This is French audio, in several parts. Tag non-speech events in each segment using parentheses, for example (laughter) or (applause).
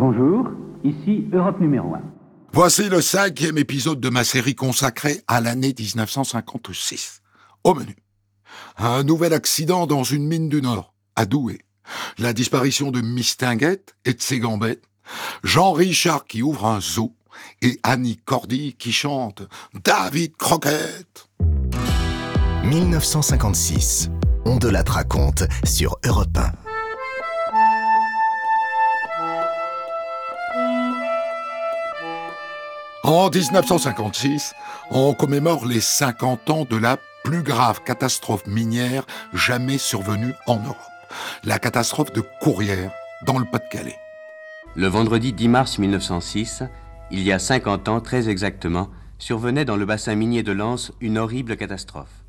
Bonjour, ici Europe numéro 1. Voici le cinquième épisode de ma série consacrée à l'année 1956. Au menu. Un nouvel accident dans une mine du Nord, à Douai. La disparition de Miss Tinguette et de ses gambettes. Jean Richard qui ouvre un zoo. Et Annie Cordy qui chante David Croquette. 1956. On de la raconte sur Europe 1. En 1956, on commémore les 50 ans de la plus grave catastrophe minière jamais survenue en Europe. La catastrophe de Courrières, dans le Pas-de-Calais. Le vendredi 10 mars 1906, il y a 50 ans très exactement, survenait dans le bassin minier de Lens une horrible catastrophe.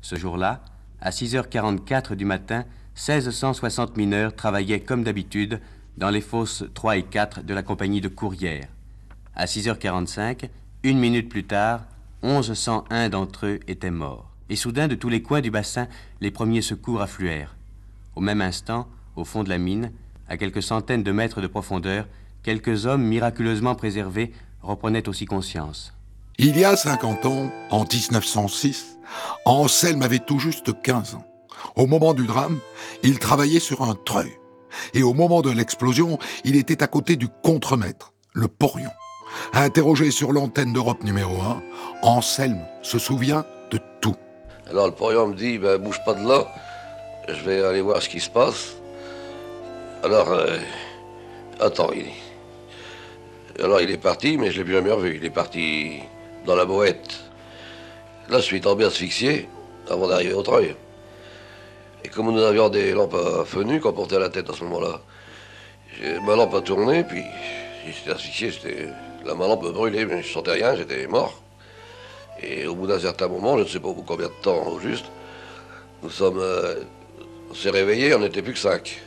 Ce jour-là, à 6h44 du matin, 1660 mineurs travaillaient comme d'habitude dans les fosses 3 et 4 de la compagnie de Courrières. À 6h45, une minute plus tard, 1101 d'entre eux étaient morts. Et soudain, de tous les coins du bassin, les premiers secours affluèrent. Au même instant, au fond de la mine, à quelques centaines de mètres de profondeur, quelques hommes miraculeusement préservés reprenaient aussi conscience. Il y a 50 ans, en 1906, Anselme avait tout juste 15 ans. Au moment du drame, il travaillait sur un treuil. Et au moment de l'explosion, il était à côté du contremaître, le porion. Interrogé sur l'antenne d'Europe numéro 1, Anselme se souvient de tout. Alors le porion me dit, ben, bouge pas de là, je vais aller voir ce qui se passe. Alors, euh, attends, il... Alors il est parti, mais je l'ai plus jamais revu. Il est parti dans la boîte. Là, je suis tombé asphyxié avant d'arriver au treuil. Et comme nous avions des lampes à feu qu'on portait à la tête à ce moment-là, ma lampe a tourné, puis j'étais asphyxié, j'étais la ma lampe brûlait, mais je sentais rien, j'étais mort. Et au bout d'un certain moment, je ne sais pas combien de temps au juste, nous sommes. Euh, on s'est réveillés, on n'était plus que cinq.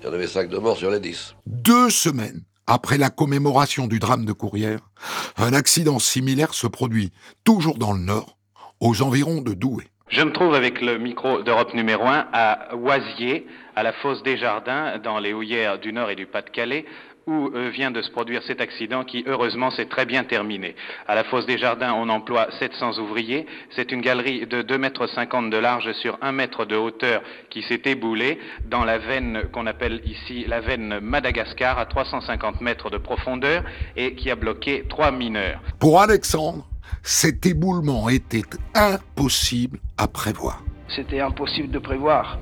Il y en avait cinq de morts sur les dix. Deux semaines après la commémoration du drame de Courrières, un accident similaire se produit, toujours dans le Nord, aux environs de Douai. Je me trouve avec le micro d'Europe numéro 1 à Oisier, à la fosse des Jardins, dans les houillères du Nord et du Pas-de-Calais, où euh, vient de se produire cet accident qui, heureusement, s'est très bien terminé. À la fosse des Jardins, on emploie 700 ouvriers. C'est une galerie de 2,50 mètres de large sur 1 mètre de hauteur qui s'est éboulée dans la veine qu'on appelle ici la veine Madagascar à 350 mètres de profondeur et qui a bloqué trois mineurs. Pour Alexandre, cet éboulement était impossible à prévoir. C'était impossible de prévoir.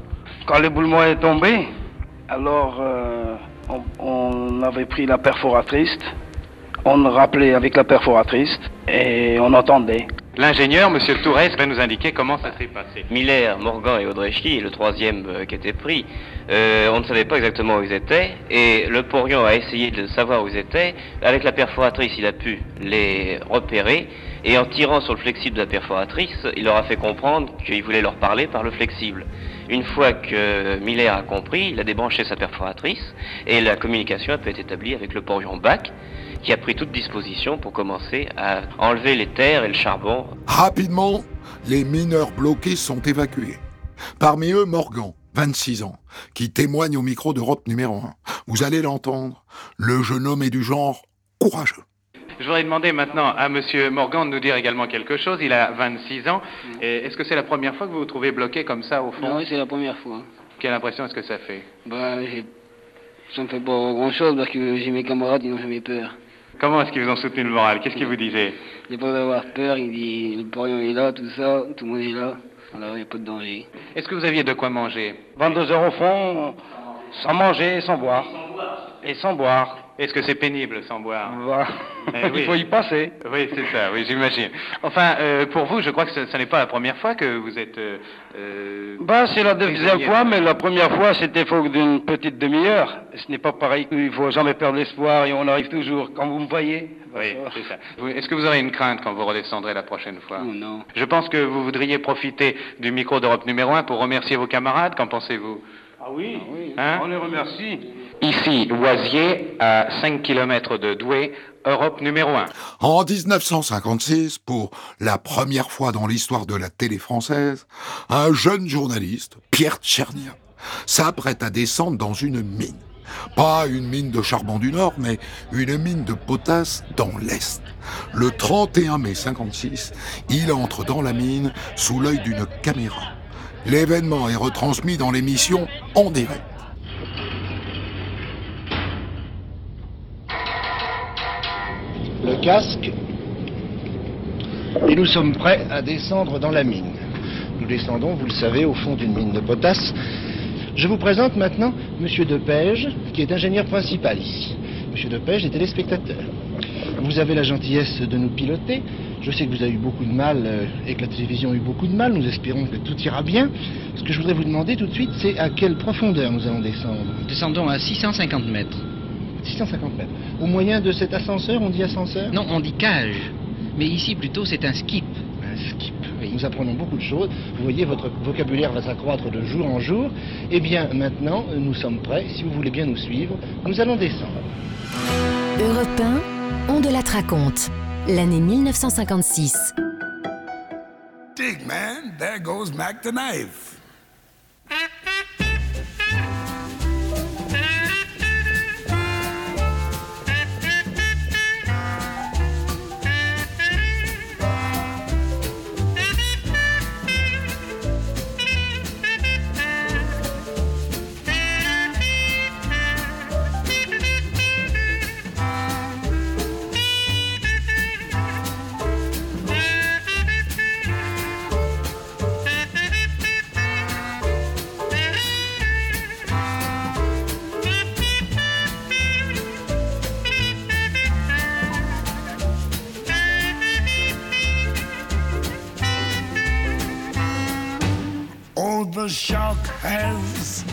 Quand l'éboulement est tombé, alors... Euh, on, avait pris la perforatrice, on rappelait avec la perforatrice et on entendait. L'ingénieur, M. Tourès, va nous indiquer comment ça s'est passé. Miller, Morgan et Audrechy, le troisième euh, qui était pris, euh, on ne savait pas exactement où ils étaient, et le porion a essayé de savoir où ils étaient. Avec la perforatrice, il a pu les repérer, et en tirant sur le flexible de la perforatrice, il leur a fait comprendre qu'il voulait leur parler par le flexible. Une fois que Miller a compris, il a débranché sa perforatrice, et la communication a pu être établie avec le porion BAC, qui a pris toute disposition pour commencer à enlever les terres et le charbon. Rapidement, les mineurs bloqués sont évacués. Parmi eux, Morgan, 26 ans, qui témoigne au micro d'Europe numéro 1. Vous allez l'entendre, le jeune homme est du genre courageux. Je voudrais demander maintenant à M. Morgan de nous dire également quelque chose. Il a 26 ans. Est-ce que c'est la première fois que vous vous trouvez bloqué comme ça au fond? Oui, c'est la première fois. Quelle impression est-ce que ça fait? Ben, Ça me fait pas grand-chose parce que j'ai mes camarades qui n'ont jamais peur. Comment est-ce qu'ils vous ont soutenu le moral? Qu'est-ce qu'ils vous disaient? Il n'y a pas d'avoir peur, il dit le porion est là, tout ça, tout le monde est là, alors il n'y a pas de danger. Est-ce que vous aviez de quoi manger? 22 heures au fond, sans manger et sans boire. Et sans boire. Est-ce que c'est pénible sans boire eh (laughs) Il faut y passer. Oui, c'est ça, oui, j'imagine. Enfin, euh, pour vous, je crois que ce, n'est pas la première fois que vous êtes. Euh, euh bah, c'est la deuxième fois, mais la première fois, c'était faut d'une petite demi-heure. Ce n'est pas pareil, il faut jamais perdre l'espoir et on arrive toujours. Quand vous me voyez. Oui, c'est ça. Est-ce que vous aurez une crainte quand vous redescendrez la prochaine fois Non, non. Je pense que vous voudriez profiter du micro d'Europe numéro 1 pour remercier vos camarades. Qu'en pensez-vous? Ah oui, hein? on les remercie. Ici, Loisier, à 5 km de Douai, Europe numéro 1. En 1956, pour la première fois dans l'histoire de la télé française, un jeune journaliste, Pierre Tchernia, s'apprête à descendre dans une mine. Pas une mine de charbon du Nord, mais une mine de potasse dans l'Est. Le 31 mai 56, il entre dans la mine sous l'œil d'une caméra. L'événement est retransmis dans l'émission en direct. Le casque. Et nous sommes prêts à descendre dans la mine. Nous descendons, vous le savez, au fond d'une mine de potasse. Je vous présente maintenant M. Depège, qui est ingénieur principal ici. M. Depège est téléspectateur. Vous avez la gentillesse de nous piloter. Je sais que vous avez eu beaucoup de mal euh, et que la télévision a eu beaucoup de mal. Nous espérons que tout ira bien. Ce que je voudrais vous demander tout de suite, c'est à quelle profondeur nous allons descendre. Descendons à 650 mètres. 650 mètres. Au moyen de cet ascenseur, on dit ascenseur Non, on dit cage. Mais ici, plutôt, c'est un skip. Un skip. Oui. Nous apprenons beaucoup de choses. Vous voyez, votre vocabulaire va s'accroître de jour en jour. Eh bien, maintenant, nous sommes prêts. Si vous voulez bien nous suivre, nous allons descendre. Europe 1, on de la raconte. L'année 1956. Dig, man, there goes Mac the knife. The shark has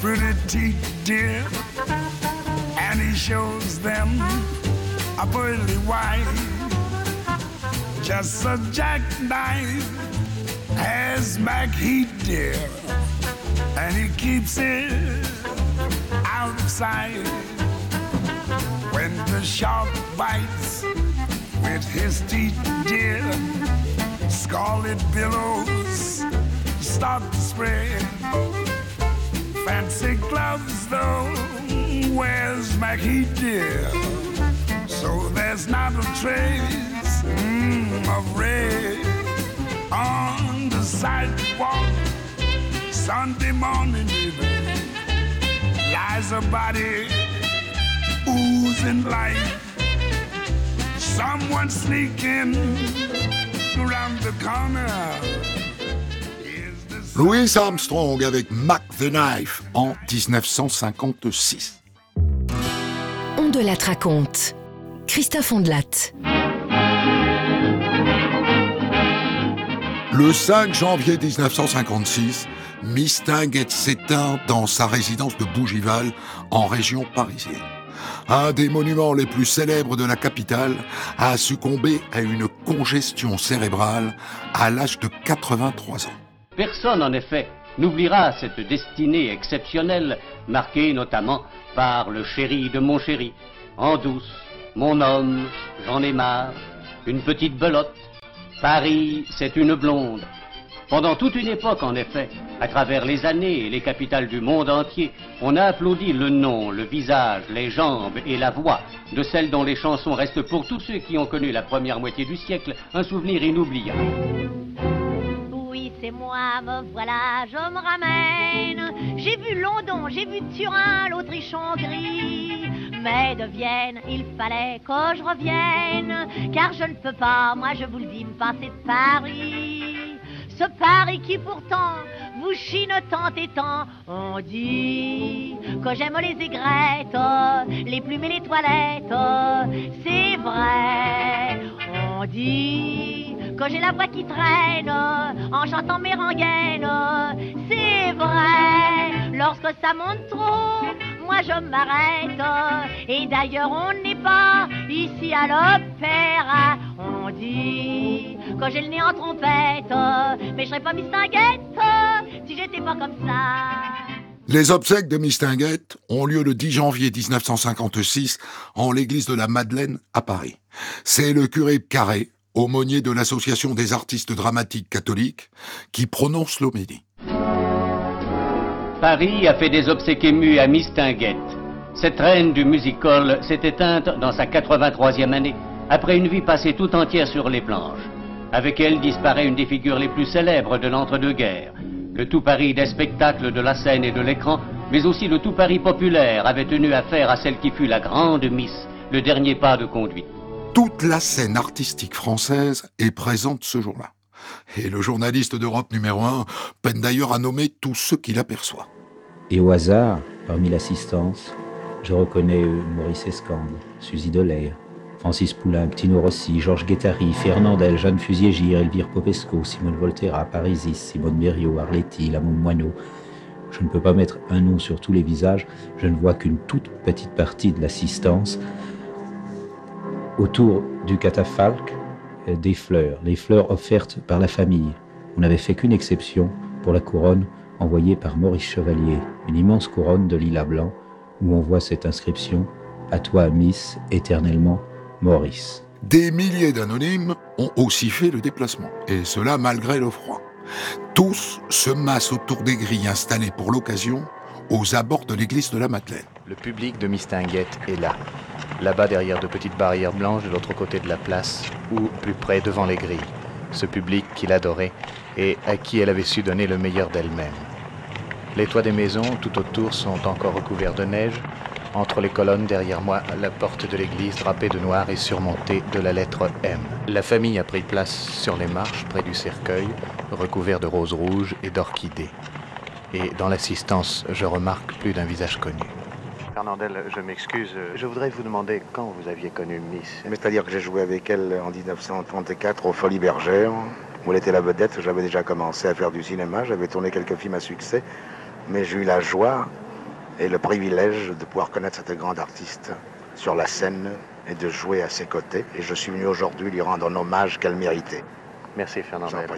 pretty teeth, dear, and he shows them a pearly white. Just a jackknife has Mac Heat, dear, and he keeps it out of sight. When the shark bites with his teeth, dear, scarlet billows start to spread. Fancy gloves, though, where's Mackie dear? So there's not a trace mm, of red on the sidewalk. Sunday morning, baby, lies a body oozing life. Someone sneaking around the corner. Louis Armstrong avec Mac the Knife en 1956. On de la raconte. Christophe Ondelat. Le 5 janvier 1956, Mistinguett s'éteint dans sa résidence de Bougival, en région parisienne. Un des monuments les plus célèbres de la capitale a succombé à une congestion cérébrale à l'âge de 83 ans. Personne, en effet, n'oubliera cette destinée exceptionnelle, marquée notamment par le chéri de mon chéri, en douce, mon homme, j'en ai marre, une petite belote, Paris, c'est une blonde. Pendant toute une époque, en effet, à travers les années et les capitales du monde entier, on a applaudi le nom, le visage, les jambes et la voix de celle dont les chansons restent pour tous ceux qui ont connu la première moitié du siècle un souvenir inoubliable. C'est moi, me voilà, je me ramène. J'ai vu London, j'ai vu Turin, l'Autriche-Hongrie. Mais de Vienne, il fallait que je revienne. Car je ne peux pas, moi je vous le dis, me passer de Paris. Ce Paris qui pourtant vous chine tant et tant. On dit que j'aime les aigrettes, les plumes et les toilettes. C'est vrai. On dit que j'ai la voix qui traîne en chantant mes rengaines. C'est vrai. Lorsque ça monte trop, moi je m'arrête. Et d'ailleurs, on n'est pas ici à l'opéra. On dit que j'ai le nez en trompette, mais je serais pas mistinguette si j'étais pas comme ça. Les obsèques de Mistinguett ont lieu le 10 janvier 1956 en l'église de la Madeleine à Paris. C'est le curé Carré, aumônier de l'Association des artistes dramatiques catholiques, qui prononce l'homélie. Paris a fait des obsèques émues à Miss Tinguette. Cette reine du music-hall s'est éteinte dans sa 83e année, après une vie passée tout entière sur les planches. Avec elle disparaît une des figures les plus célèbres de l'entre-deux-guerres. Le tout Paris des spectacles, de la scène et de l'écran, mais aussi le tout Paris populaire avait tenu affaire à celle qui fut la grande Miss, le dernier pas de conduite. Toute la scène artistique française est présente ce jour-là. Et le journaliste d'Europe numéro 1 peine d'ailleurs à nommer tous ceux qu'il aperçoit. Et au hasard, parmi l'assistance, je reconnais Maurice Escande, Suzy Delair, Francis Poulenc, Tino Rossi, Georges Guettari, Fernandel, Jeanne Fusier-Gire, Elvire Popesco, Simone Volterra, Parisis, Simone Berriot, Arletty, Lamont Moineau. Je ne peux pas mettre un nom sur tous les visages, je ne vois qu'une toute petite partie de l'assistance. Autour du catafalque, des fleurs, les fleurs offertes par la famille. On n'avait fait qu'une exception pour la couronne envoyée par Maurice Chevalier, une immense couronne de lilas blanc où on voit cette inscription À toi, Miss, éternellement, Maurice. Des milliers d'anonymes ont aussi fait le déplacement, et cela malgré le froid. Tous se massent autour des grilles installées pour l'occasion aux abords de l'église de la Madeleine. Le public de Mistinguette est là, là-bas derrière de petites barrières blanches de l'autre côté de la place, ou plus près devant les grilles. Ce public qu'il adorait et à qui elle avait su donner le meilleur d'elle-même. Les toits des maisons tout autour sont encore recouverts de neige. Entre les colonnes derrière moi, la porte de l'église drapée de noir est surmontée de la lettre M. La famille a pris place sur les marches près du cercueil, recouvert de roses rouges et d'orchidées. Et dans l'assistance, je remarque plus d'un visage connu. Fernandel, je m'excuse. Je voudrais vous demander quand vous aviez connu Miss. C'est-à-dire que j'ai joué avec elle en 1934 aux Folies Bergères, où elle était la vedette. J'avais déjà commencé à faire du cinéma, j'avais tourné quelques films à succès, mais j'ai eu la joie et le privilège de pouvoir connaître cette grande artiste sur la scène et de jouer à ses côtés. Et je suis venu aujourd'hui lui rendre un hommage qu'elle méritait. Merci Fernandel.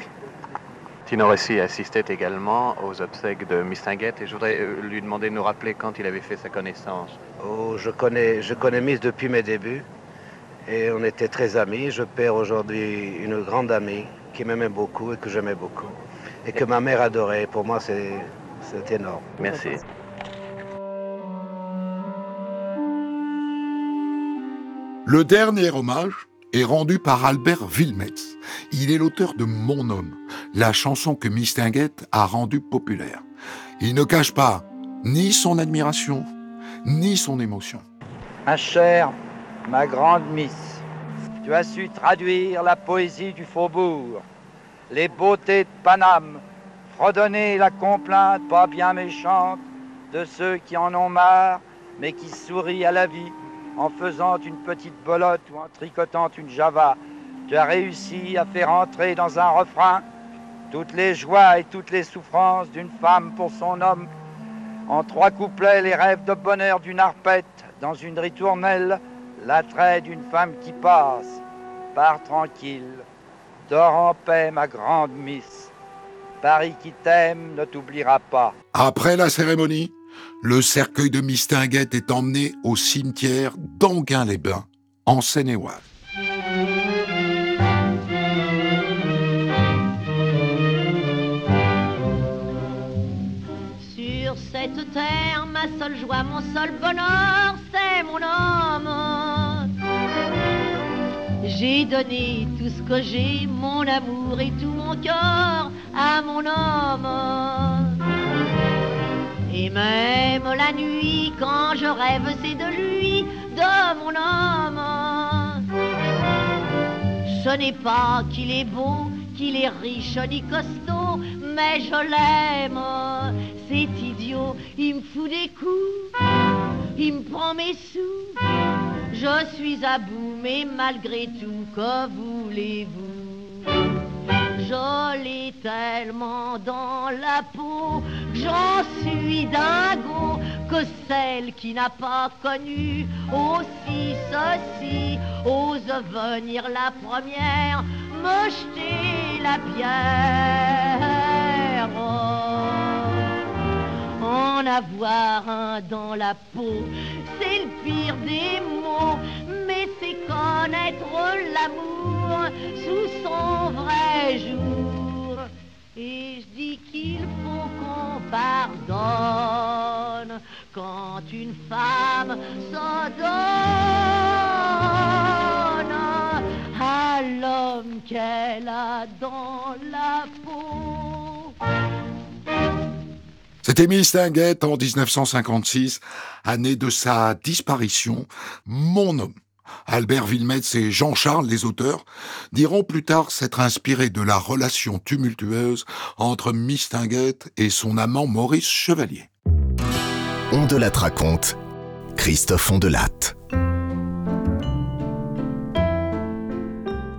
Tino Rossi assistait également aux obsèques de Mistinguette et je voudrais euh, lui demander de nous rappeler quand il avait fait sa connaissance. Oh, je connais, je connais Miss depuis mes débuts et on était très amis. Je perds aujourd'hui une grande amie qui m'aimait beaucoup et que j'aimais beaucoup et que ma mère adorait. Pour moi, c'est énorme. Merci. Le dernier hommage est rendu par Albert Wilmetz. Il est l'auteur de Mon homme, la chanson que Mistinguette a rendue populaire. Il ne cache pas ni son admiration, ni son émotion. Ma chère, ma grande Miss, tu as su traduire la poésie du faubourg, les beautés de Paname, fredonner la complainte pas bien méchante de ceux qui en ont marre, mais qui sourient à la vie en faisant une petite bolotte ou en tricotant une java. Tu as réussi à faire entrer dans un refrain toutes les joies et toutes les souffrances d'une femme pour son homme. En trois couplets, les rêves de bonheur d'une arpette, dans une ritournelle, l'attrait d'une femme qui passe. Pars tranquille, dors en paix, ma grande Miss. Paris qui t'aime ne t'oubliera pas. Après la cérémonie, le cercueil de Mistinguette est emmené au cimetière d'Anguin-les-Bains, en Seine-et-Oise. Sur cette terre, ma seule joie, mon seul bonheur, c'est mon homme. J'ai donné tout ce que j'ai, mon amour et tout mon cœur à mon homme. Et même la nuit, quand je rêve, c'est de lui, de mon homme. Ce n'est pas qu'il est beau, qu'il est riche ni costaud, mais je l'aime. C'est idiot, il me fout des coups, il me prend mes sous. Je suis à bout, mais malgré tout, que voulez-vous? Je l'ai tellement dans la peau j'en suis dingo que celle qui n'a pas connu aussi ceci ose venir la première me jeter la pierre. En avoir un dans la peau, c'est le pire des mots, mais c'est connaître l'amour sous son vrai jour. Et je dis qu'il faut qu'on pardonne. quand une femme s'en donne à l'homme qu'elle a dans la Miss Tinguette en 1956, année de sa disparition. Mon homme. Albert Vilmetz et Jean-Charles, les auteurs, diront plus tard s'être inspirés de la relation tumultueuse entre Miss Tinguette et son amant Maurice Chevalier. On de la raconte, Christophe Ondelatte.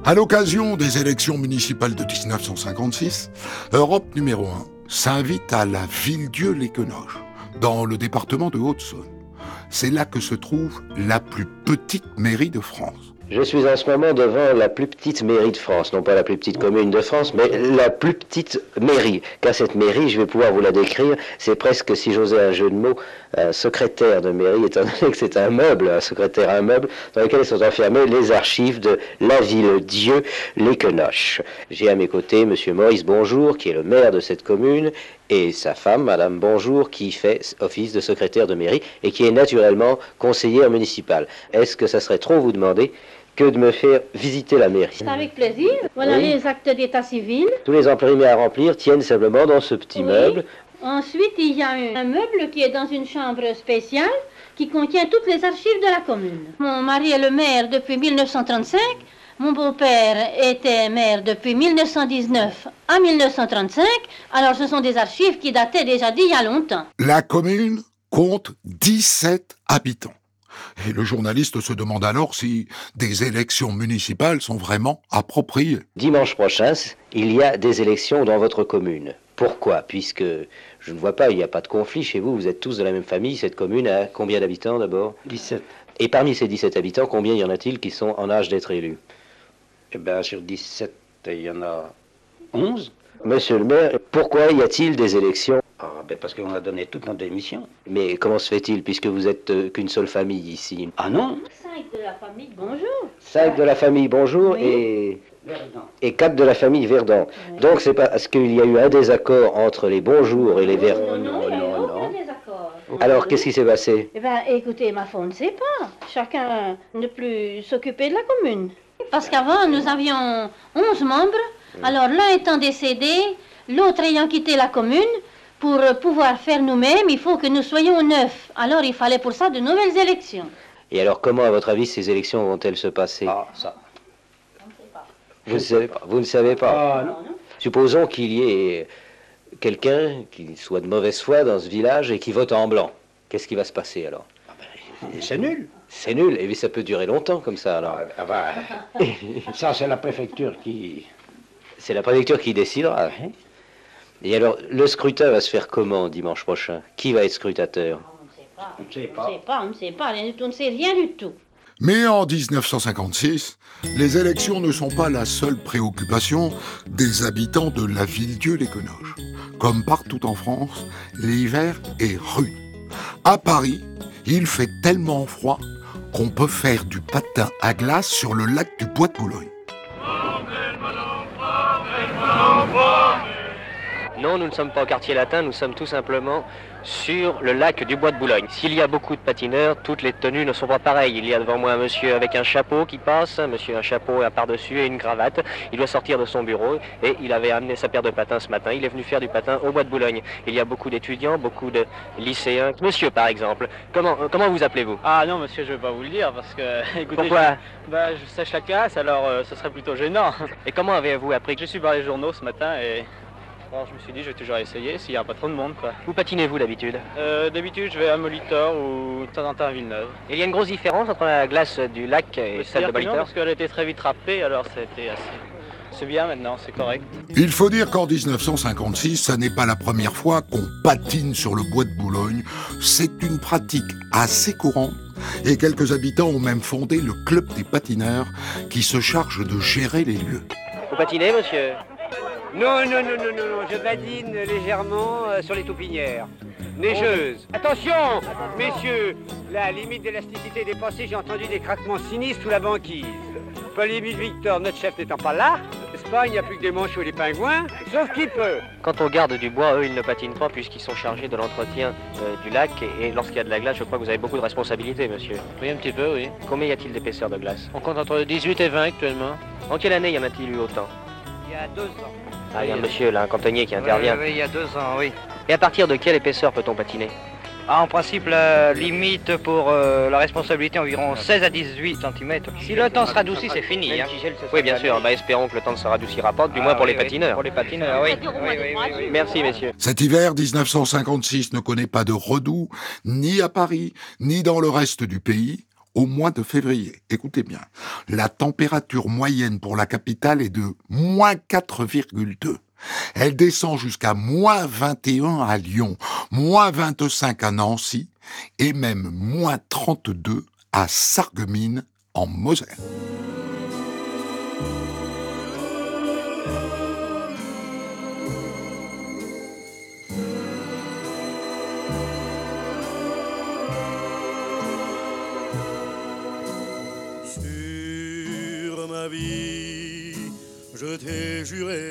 À l'occasion des élections municipales de 1956, Europe numéro 1 s'invite à la Villedieu-les-Quenoches, dans le département de Haute-Saône. C'est là que se trouve la plus petite mairie de France. Je suis en ce moment devant la plus petite mairie de France, non pas la plus petite commune de France, mais la plus petite mairie. Car cette mairie, je vais pouvoir vous la décrire, c'est presque, si j'osais un jeu de mots, un secrétaire de mairie, étant donné que c'est un meuble, un secrétaire un meuble, dans lequel sont enfermées les archives de la ville Dieu, les Quenoches. J'ai à mes côtés Monsieur Maurice Bonjour, qui est le maire de cette commune, et sa femme, Madame Bonjour, qui fait office de secrétaire de mairie et qui est naturellement conseillère municipale. Est-ce que ça serait trop vous demander que de me faire visiter la mairie? C'est avec plaisir. Voilà Oui. les actes d'état civil. Tous les imprimés à remplir tiennent simplement dans ce petit Oui. meuble. Ensuite, il y a un, un meuble qui est dans une chambre spéciale qui contient toutes les archives de la commune. Mon mari est le maire depuis 1935. Mon beau-père était maire depuis 1919 à 1935. Alors, ce sont des archives qui dataient déjà d'il y a longtemps. La commune compte 17 habitants. Et le journaliste se demande alors si des élections municipales sont vraiment appropriées. Dimanche prochain, il y a des élections dans votre commune. Pourquoi Puisque je ne vois pas, il n'y a pas de conflit chez vous, vous êtes tous de la même famille. Cette commune a combien d'habitants d'abord 17. Et parmi ces 17 habitants, combien y en a-t-il qui sont en âge d'être élus Eh bien, sur 17, il y en a 11. Monsieur le maire, pourquoi y a-t-il des élections Ah, ben parce qu'on a donné toute notre démission. Mais comment se fait-il puisque vous êtes euh, qu'une seule famille ici Ah non Cinq de la famille, bonjour. Cinq de la famille Bonjour et et quatre de la famille Verdun. Donc c'est parce qu'il y a eu un désaccord entre les Bonjours et les Verdun. Non, aucun désaccord. Alors qu'est-ce qui s'est passé? Eh bien, écoutez, ma foi, on ne sait pas. Chacun ne plus s'occuper de la commune. Parce qu'avant, nous avions 11 membres. Alors, l'un étant décédé, l'autre ayant quitté la commune, pour pouvoir faire nous-mêmes, il faut que nous soyons neuf. Alors, il fallait pour ça de nouvelles élections. Et alors comment, à votre avis, ces élections vont-elles se passer? Ah, ça. Vous ne savez pas. Vous ne savez pas. Ah, non. Supposons qu'il y ait quelqu'un qui soit de mauvaise foi dans ce village et qui vote en blanc. Qu'est-ce qui va se passer alors? C'est nul. C'est nul. Et puis ça peut durer longtemps comme ça alors. Ah, bah, ça, c'est la préfecture qui. (laughs) C'est la préfecture qui décidera. Et alors, le scrutin va se faire comment dimanche prochain? Qui va être scrutateur? On ne sait On ne sait pas, on ne sait pas, on ne sait rien du tout. Mais en 1956, les élections ne sont pas la seule préoccupation des habitants de la Ville-Dieu-les-Quenoches. Comme partout en France, l'hiver est rude. À Paris, il fait tellement froid qu'on peut faire du patin à glace sur le lac du Bois de Boulogne. Non, nous ne sommes pas au quartier latin, nous sommes tout simplement sur le lac du Bois de Boulogne. S'il y a beaucoup de patineurs, toutes les tenues ne sont pas pareilles. Il y a devant moi un monsieur avec un chapeau qui passe, un monsieur un chapeau, un par-dessus et une cravate. Il doit sortir de son bureau et il avait amené sa paire de patins ce matin. Il est venu faire du patin au Bois de Boulogne. Il y a beaucoup d'étudiants, beaucoup de lycéens. Monsieur, par exemple, comment, euh, comment vous appelez-vous? Ah non, monsieur, je vais pas vous le dire parce que. (laughs) Écoutez, Pourquoi? je, bah, je sèche la classe, alors euh, ce serait plutôt gênant. Et comment avez-vous appris? Je suis par les journaux ce matin et. Je me suis dit, je vais toujours essayer s'il n'y a pas trop de monde, quoi. Où patinez-vous d'habitude Euh, D'habitude, je vais à Molitor ou de temps en temps à Villeneuve. Il y a une grosse différence entre la glace du lac et celle de Molitor parce qu'elle a été très vite râpée, alors c'était assez. C'est bien maintenant, c'est correct. Il faut dire qu'en 1956, ça n'est pas la première fois qu'on patine sur le bois de Boulogne. C'est une pratique assez courante et quelques habitants ont même fondé le club des patineurs qui se charge de gérer les lieux. Vous patinez, monsieur? Non, non, non, non, non, non, je badine légèrement euh, sur les taupinières. Neigeuse. Attention, messieurs, la limite d'élasticité est dépassée, j'ai entendu des craquements sinistres sous la banquise. Paul-Émile Victor, notre chef n'étant pas là, Espagne, il n'y a plus que des manchots et des pingouins, sauf qui peut. Quant aux gardes du bois, eux, ils ne patinent pas puisqu'ils sont chargés de l'entretien euh, du lac. Et, et lorsqu'il y a de la glace, je crois que vous avez beaucoup de responsabilités, monsieur. Oui, un petit peu, oui. Combien y a-t-il d'épaisseur de glace? On compte entre 18 et 20 actuellement. En quelle année y en a-t-il eu autant? Il y a deux ans. Ah, il y a un monsieur, là, un cantonnier qui intervient. Oui, oui, il y a deux ans, oui. Et à partir de quelle épaisseur peut-on patiner? Ah, en principe, la limite pour euh, la responsabilité environ 16 à 18 cm. Si le temps se radoucit, c'est fini. Hein. Oui, bien sûr. Bah, espérons que le temps ne se radoucira pas, du Ah, moins pour oui, les patineurs. Pour les patineurs, oui. Oui, oui, oui, oui. Merci, messieurs. Cet hiver 1956 ne connaît pas de redoux, ni à Paris, ni dans le reste du pays, au mois de février. Écoutez bien, la température moyenne pour la capitale est de moins 4,2. Elle descend jusqu'à moins 21 à Lyon, moins 25 à Nancy et même moins 32 à Sarreguemines en Moselle. Juré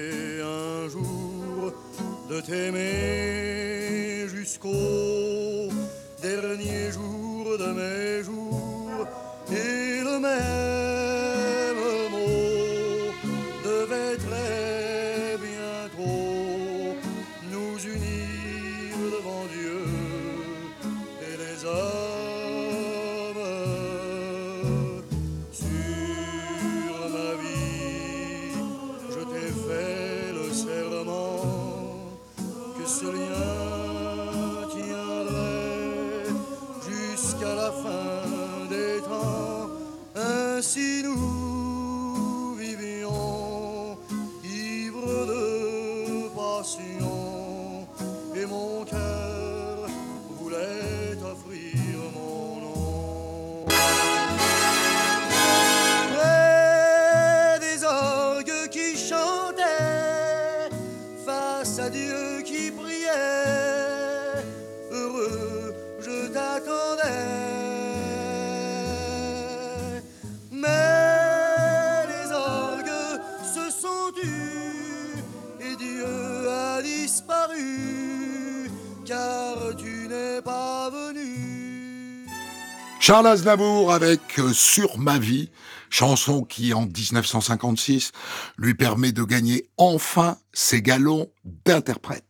Charles Aznavour avec euh, Sur ma vie, chanson qui en 1956 lui permet de gagner enfin ses galons d'interprète.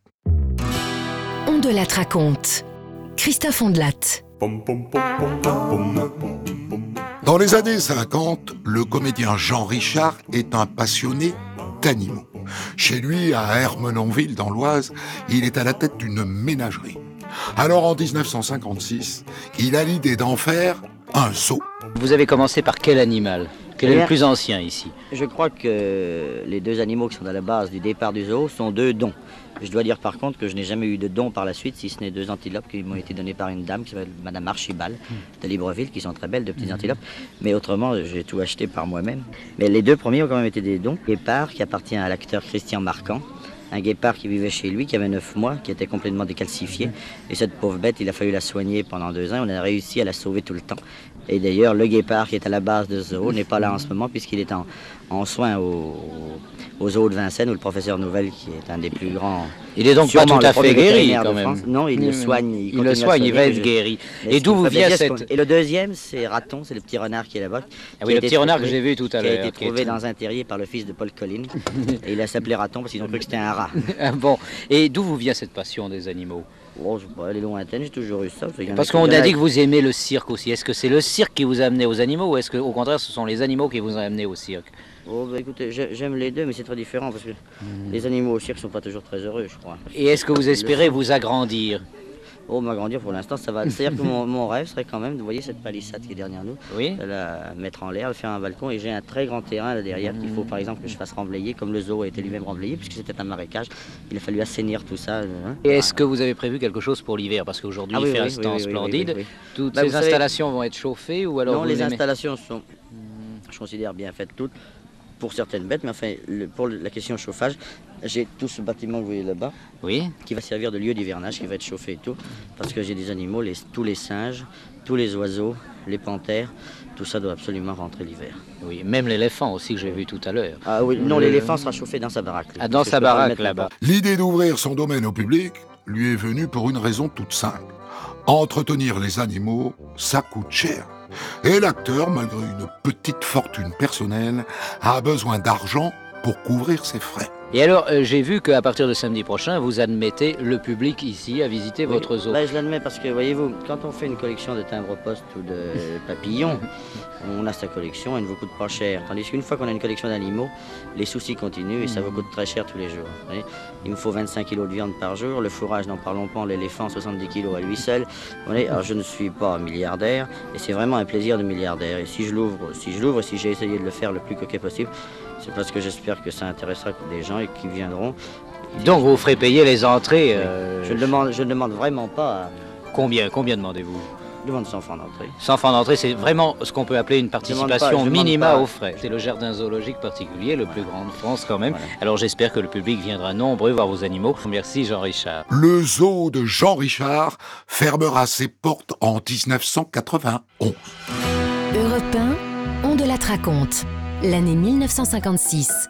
On de la raconte. Christophe Ondelat. Dans les années 50, le comédien Jean Richard est un passionné d'animaux. Chez lui, à Hermenonville, dans l'Oise, il est à la tête d'une ménagerie. Alors en 1956, il a l'idée d'en faire un zoo. Vous avez commencé par quel animal? Quel est le plus ancien ici? Je crois que les deux animaux qui sont à la base du départ du zoo sont deux dons. Je dois dire par contre que je n'ai jamais eu de dons par la suite, si ce n'est deux antilopes qui m'ont été données par une dame qui s'appelle Madame Archibald de Libreville, qui sont très belles, de petites antilopes. Mais autrement, j'ai tout acheté par moi-même. Mais les deux premiers ont quand même été des dons. Guépard, qui appartient à l'acteur Christian Marquand. Un guépard qui vivait chez lui, qui avait 9 mois, qui était complètement décalcifié. Et cette pauvre bête, il a fallu la soigner pendant deux ans. On a réussi à la sauver tout le temps. Et d'ailleurs, le guépard qui est à la base de zoo n'est pas là en ce moment, puisqu'il est en, en soins au, au zoo de Vincennes, où le professeur Nouvel, qui est un des plus grands. Il est donc pas tout à fait guéri quand même. France. Non, il le soigne. il le soigne, il va être je- guéri. Et d'où vous vient cette- Et le deuxième, c'est Raton, c'est le petit renard qui est là-bas. Ah oui, qui a le été petit renard que trouvé- j'ai vu tout à Qui a l'heure, été trouvé dans un terrier par le fils de Paul Collin. et il a s'appelé Raton parce qu'ils ont cru que c'était un rat. (laughs) Ah bon, et d'où vous vient cette passion des animaux? Oh, je sais pas, elle est lointaine, j'ai toujours eu ça. Parce qu'on a dit que vous aimez le cirque aussi. Est-ce que c'est le cirque qui vous a amené aux animaux ou est-ce qu'au contraire ce sont les animaux qui vous ont amené au cirque? Oh, bah écoutez, j'ai- j'aime les deux, mais c'est très différent parce que les animaux au cirque sont pas toujours très heureux, je crois. Et est-ce que vous espérez vous agrandir? Oh, m'agrandir pour l'instant, ça va. (laughs) C'est-à-dire que mon, mon rêve serait quand même, vous voyez cette palissade qui est derrière nous, oui. de la mettre en l'air, de faire un balcon. Et j'ai un très grand terrain là derrière qu'il faut par exemple que je fasse remblayer, comme le zoo a été lui-même remblayé, puisque c'était un marécage. Il a fallu assainir tout ça. hein. Et est-ce que vous avez prévu quelque chose pour l'hiver? Parce qu'aujourd'hui Ah il oui, fait oui, un temps splendide. Toutes Bah, ces savez- installations vont être chauffées ou alors non, vous les aimez- installations sont, je considère bien faites toutes pour certaines bêtes, mais enfin, le- pour la question chauffage, J'ai tout ce bâtiment que vous voyez là-bas. Oui. Qui va servir de lieu d'hivernage, qui va être chauffé et tout. Parce que j'ai des animaux, les- tous les singes, tous les oiseaux, les panthères, tout ça doit absolument rentrer l'hiver. Oui, même l'éléphant aussi que j'ai vu tout à l'heure. Ah oui, non, Le- l'éléphant sera chauffé dans sa baraque. Ah, dans sa baraque là-bas. L'idée d'ouvrir son domaine au public lui est venue pour une raison toute simple. Entretenir les animaux, ça coûte cher. Et l'acteur, malgré une petite fortune personnelle, a besoin d'argent pour couvrir ses frais. Et alors, euh, j'ai vu qu'à partir de samedi prochain, vous admettez le public ici à visiter Oui, votre zoo. ben, je l'admets parce que, voyez-vous, quand on fait une collection de timbres-poste ou de (laughs) papillons, on a sa collection, elle ne vous coûte pas cher. Tandis qu'une fois qu'on a une collection d'animaux, les soucis continuent et ça vous coûte très cher tous les jours. vous voyez. Il me faut 25 kilos de viande par jour, le fourrage, n'en parlons pas, l'éléphant, 70 kilos à lui seul. Alors je ne suis pas milliardaire et c'est vraiment un plaisir de milliardaire. Et si je l'ouvre, si je l'ouvre, si j'ai essayé de le faire le plus coquet possible, c'est parce que j'espère que ça intéressera des gens et qui viendront. Donc vous ferez payer les entrées. euh, Je ne demande, je ne demande vraiment pas. à- Combien, combien demandez-vous? Demande 100 francs d'entrée. 100 francs d'entrée, c'est vraiment ce qu'on peut appeler une pas, participation minima aux frais. C'est le jardin zoologique particulier, le plus grand de France quand même. Alors j'espère que le public viendra nombreux voir vos animaux. Merci Jean-Richard. Le zoo de Jean Richard fermera ses portes en 1991. Europe 1, on de la raconte. L'année 1956.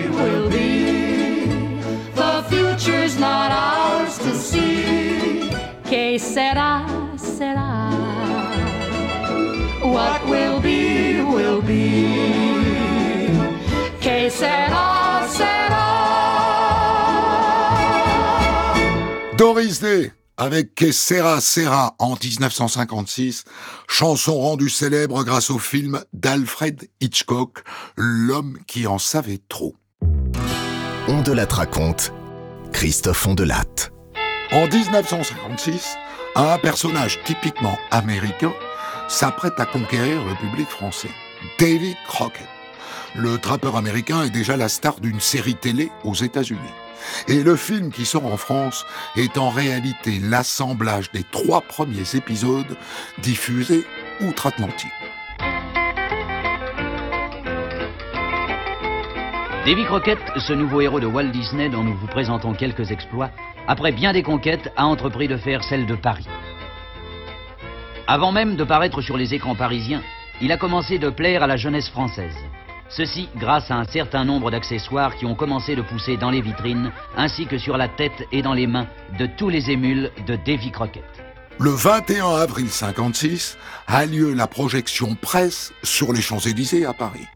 Not ours to see. Que sera, sera. What will be, will be. Que sera, sera. Doris Day avec Que Sera Sera en 1956, chanson rendue célèbre grâce au film d'Alfred Hitchcock, L'homme qui en savait trop. On de la raconte. Christophe Ondelatte. En 1956, un personnage typiquement américain s'apprête à conquérir le public français. Davy Crockett. Le trappeur américain est déjà la star d'une série télé aux États-Unis. Et le film qui sort en France est en réalité l'assemblage des trois premiers épisodes diffusés outre-Atlantique. Davy Crockett, ce nouveau héros de Walt Disney dont nous vous présentons quelques exploits, après bien des conquêtes, a entrepris de faire celle de Paris. Avant même de paraître sur les écrans parisiens, il a commencé de plaire à la jeunesse française. Ceci grâce à un certain nombre d'accessoires qui ont commencé de pousser dans les vitrines, ainsi que sur la tête et dans les mains de tous les émules de Davy Crockett. Le 21 avril 56 a lieu la projection presse sur les Champs-Élysées à Paris.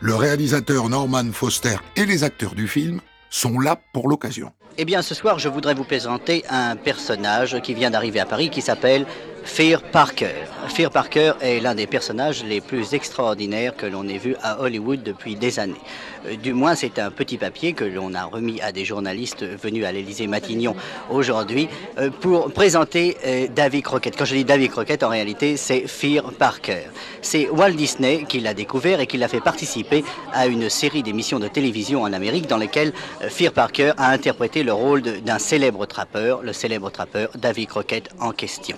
Le réalisateur Norman Foster et les acteurs du film sont là pour l'occasion. Eh bien, ce soir, je voudrais vous présenter un personnage qui vient d'arriver à Paris qui s'appelle Fear Parker. Fear Parker est l'un des personnages les plus extraordinaires que l'on ait vu à Hollywood depuis des années. Euh, Du moins, c'est un petit papier que l'on a remis à des journalistes venus à l'Élysée Matignon aujourd'hui euh, pour présenter euh, Davy Crockett. Quand je dis Davy Crockett, en réalité, c'est Fear Parker. C'est Walt Disney qui l'a découvert et qui l'a fait participer à une série d'émissions de télévision en Amérique dans lesquelles Fear Parker a interprété le rôle d'un célèbre trappeur, le célèbre trappeur Davy Crockett en question.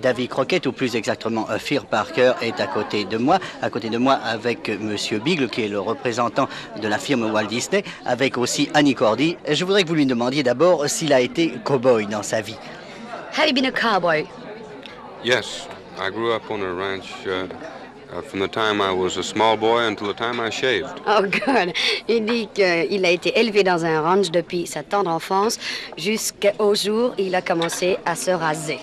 Davy Crockett, ou plus exactement euh, Fear Parker, est à côté de moi, à côté de moi avec euh, Monsieur Bigle, qui est le représentant de la firme Walt Disney, avec aussi Annie Cordy. Je voudrais que vous lui demandiez d'abord s'il a été cow-boy dans sa vie. Have you been a cowboy? Yes, I grew up on a ranch uh, uh, from the time I was a small boy until the time I shaved. Oh, God. Il dit qu'il a été élevé dans un ranch depuis sa tendre enfance jusqu'au jour où il a commencé à se raser.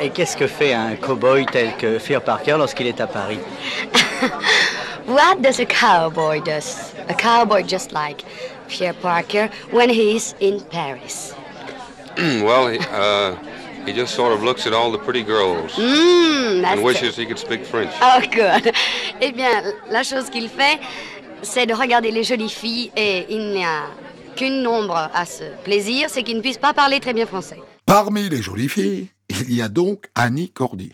Et qu'est-ce que fait un cow-boy tel que Fear Parker lorsqu'il est à Paris (laughs) What does a cowboy do? A cowboy just like Pierre Parker when he's in Paris. well, he, uh, he just sort of looks at all the pretty girls Mm, that's and wishes he could speak French. Oh, good. (laughs) Eh bien, la chose qu'il fait, c'est de regarder les jolies filles et il n'y a qu'une ombre à ce plaisir, c'est qu'il ne puisse pas parler très bien français. Parmi les jolies filles, il y a donc Annie Cordy.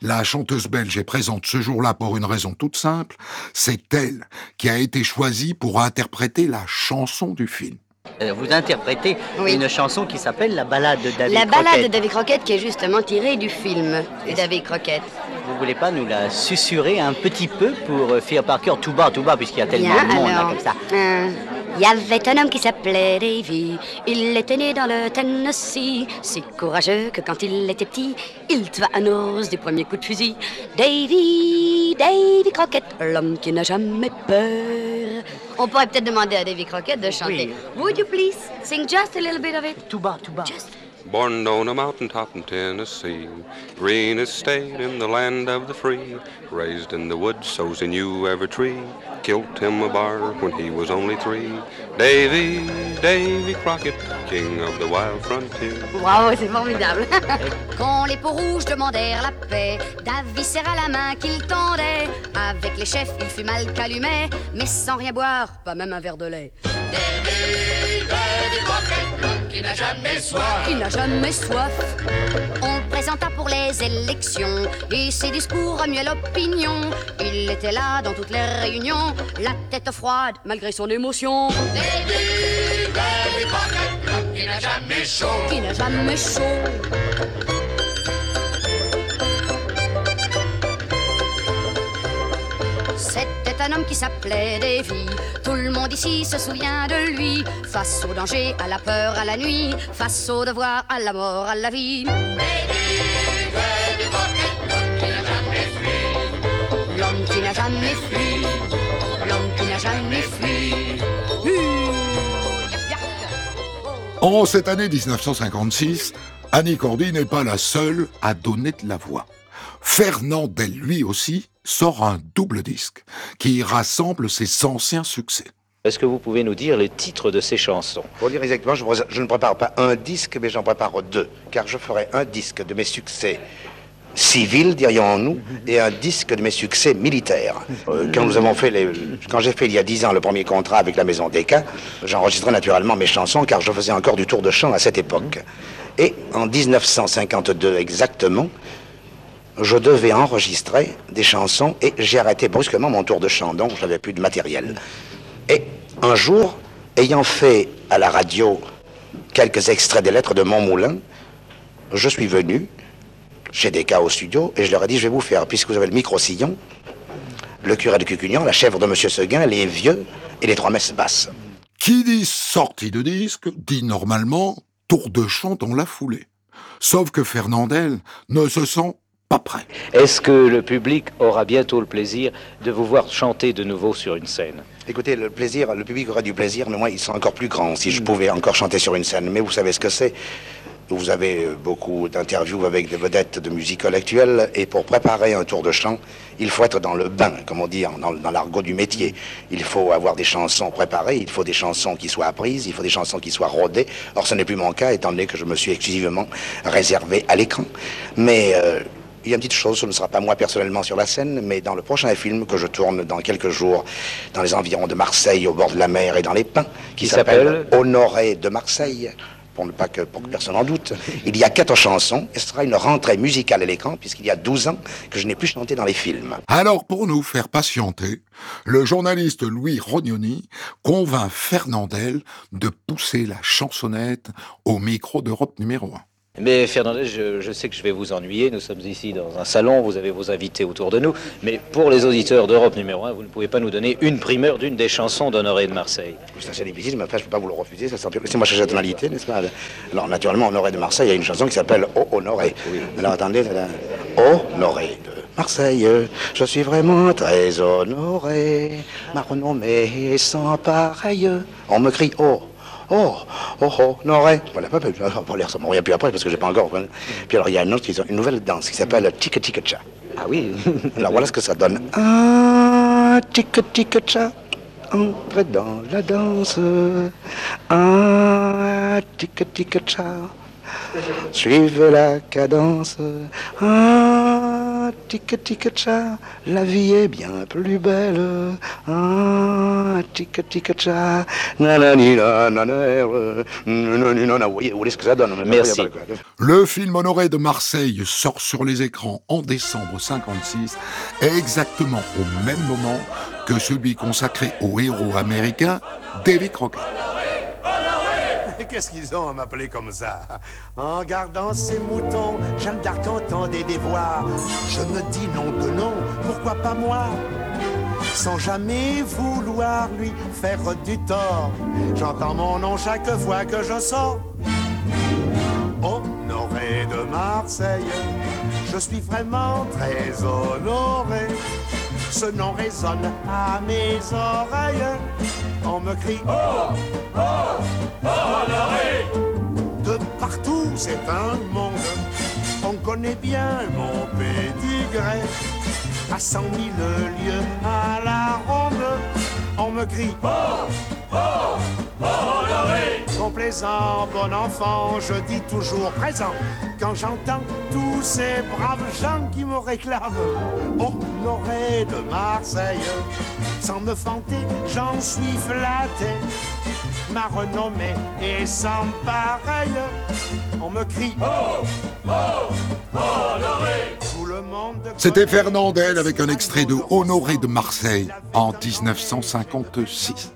La chanteuse belge est présente ce jour-là pour une raison toute simple, c'est elle qui a été choisie pour interpréter la chanson du film. Euh, Vous interprétez une chanson qui s'appelle La balade de David la balade de Crockett. David Crockett qui est justement tirée du film de David Crockett. Vous voulez pas nous la susurrer un petit peu pour euh, Fear Parker tout bas, tout bas, puisqu'il y a tellement Bien, de monde là, alors, comme ça euh, Il y avait un homme qui s'appelait Davy. Il était né dans le Tennessee. Si courageux que quand il était petit, il tua un ours du premier coup de fusil. Davy, Davy Crockett, l'homme qui n'a jamais peur. On pourrait peut-être demander à Davy Crockett de chanter. Would you please sing just a little bit of it? Tout bas, tout bas. Born on a mountaintop in Tennessee, greenest state in the land of the free. Raised in the woods, so's he knew every tree. Killed him a bar when he was only three. Davy, Davy Crockett, king of the wild frontier. Bravo, (laughs) c'est formidable. (laughs) Quand les peaux rouges demandèrent la paix, Davy serra la main qu'il tendait. Avec les chefs, il fut mal calumet, mais sans rien boire, pas même un verre de lait. Qui n'a jamais soif. Il n'a jamais soif. On le présenta pour les élections et ses discours remuaient l'opinion. Il était là dans toutes les réunions, la tête froide malgré son émotion. Qui n'a jamais chaud. Qui n'a jamais chaud. Un homme qui s'appelait Davy. Tout le monde ici se souvient de lui. Face au danger, à la peur, à la nuit. Face au devoir, à la mort, à la vie. L'homme qui n'a jamais fui. L'homme qui n'a jamais fui. En cette année 1956, Annie Cordy n'est pas la seule à donner de la voix. Fernandel, lui aussi, sort un double disque qui rassemble ses anciens succès. Est-ce que vous pouvez nous dire les titres de ces chansons? Pour dire exactement, je, ne prépare pas un disque, mais j'en prépare deux. Car je ferai un disque de mes succès civils, dirions-nous, et un disque de mes succès militaires. Euh, quand nous avons fait les, quand j'ai fait il y a dix ans le premier contrat avec la maison Decca, j'enregistrais naturellement mes chansons car je faisais encore du tour de chant à cette époque. Et en 1952 exactement, je devais enregistrer des chansons et j'ai arrêté brusquement mon tour de chant, donc je n'avais plus de matériel. Et un jour, ayant fait à la radio quelques extraits des lettres de Montmoulin, je suis venu chez Desca au studio et je leur ai dit, je vais vous faire, puisque vous avez le micro-sillon, le curé de Cucugnan, la chèvre de Monsieur Seguin, les vieux et les trois messes basses. Qui dit sortie de disque dit normalement tour de chant dans la foulée. Sauf que Fernandel ne se sent pas prêt. Est-ce que le public aura bientôt le plaisir de vous voir chanter de nouveau sur une scène? Écoutez, le plaisir, le public aura du plaisir, mais moi, ils sont encore plus grands si je pouvais encore chanter sur une scène. Mais vous savez ce que c'est? Vous avez euh, beaucoup d'interviews avec des vedettes de musical actuelle, et pour préparer un tour de chant, il faut être dans le bain, comme on dit dans l'argot du métier. Il faut avoir des chansons préparées, il faut des chansons qui soient apprises, il faut des chansons qui soient rodées. Or, ce n'est plus mon cas, étant donné que je me suis exclusivement réservé à l'écran. Mais euh, il y a une petite chose, ce ne sera pas moi personnellement sur la scène, mais dans le prochain film que je tourne dans quelques jours, dans les environs de Marseille, au bord de la mer et dans les pins, qui Qui s'appelle Honoré de Marseille. Pour, ne pas que, pour que personne n'en doute. (laughs) Il y a quatre chansons et ce sera une rentrée musicale à l'écran puisqu'il y a 12 ans que je n'ai plus chanté dans les films. Alors, pour nous faire patienter, le journaliste Louis Rognoni convainc Fernandel de pousser la chansonnette au micro d'Europe numéro 1. Mais Fernandez, je, je sais que je vais vous ennuyer. Nous sommes ici dans un salon, vous avez vos invités autour de nous. Mais pour les auditeurs d'Europe numéro 1, vous ne pouvez pas nous donner une primeur d'une des chansons d'Honoré de Marseille. C'est assez difficile, mais enfin, je ne peux pas vous le refuser. C'est moi chercher la tonalité, n'est-ce pas? Alors, naturellement, Honoré de Marseille, il y a une chanson qui s'appelle Oh Honoré. Alors, attendez, Honoré de Marseille, je suis vraiment très honoré. Ma renommée est sans pareil. On me crie oh. Oh, oh, oh, Noré. Voilà, pas, pas l'air, ça rien plus après parce que j'ai pas encore. Puis alors, il y a une, autre, une nouvelle danse qui s'appelle Tika Tika Cha. Ah oui. (laughs) alors voilà ce que ça donne. (laughs) Ah, Tika Tika Cha. Entrez dans la danse. Ah, Tika Tika Cha. Suivez la cadence. Ah, tika tika cha, la vie est bien plus belle. Ah, tika tika cha, nanani nanana, nanana. Vous voyez, vous voyez ce que ça donne Merci. Le film Honoré de Marseille sort sur les écrans en décembre 56, exactement au même moment que celui consacré au héros américain David Crockett. Qu'est-ce qu'ils ont à m'appeler comme ça? En gardant ces moutons, Jeanne d'Arc entendait des voix. Je me dis non de non, pourquoi pas moi? Sans jamais vouloir lui faire du tort. J'entends mon nom chaque fois que je sors. Honoré de Marseille, je suis vraiment très honoré. Ce nom résonne à mes oreilles. On me crie Oh, oh, honoré De partout, c'est un monde. On connaît bien mon pédigré. À cent mille lieues à la ronde, on me crie Oh, oh, honoré Complaisant, bon enfant, je dis toujours présent. Quand j'entends tous ces braves gens qui me réclament Honoré de Marseille, sans me fanter, j'en suis flatté. Ma renommée est sans pareil. On me crie Oh, oh, honoré Tout le monde C'était Fernandel avec un extrait de Honoré de Marseille en 1956.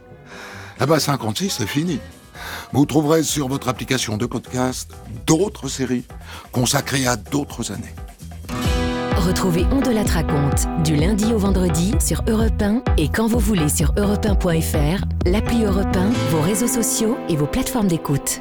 Ah bah 56, c'est fini. Vous trouverez sur votre application de podcast d'autres séries consacrées à d'autres années. Retrouvez On de la raconte du lundi au vendredi sur Europe 1 et quand vous voulez sur europe1.fr, l'appli Europe 1, vos réseaux sociaux et vos plateformes d'écoute.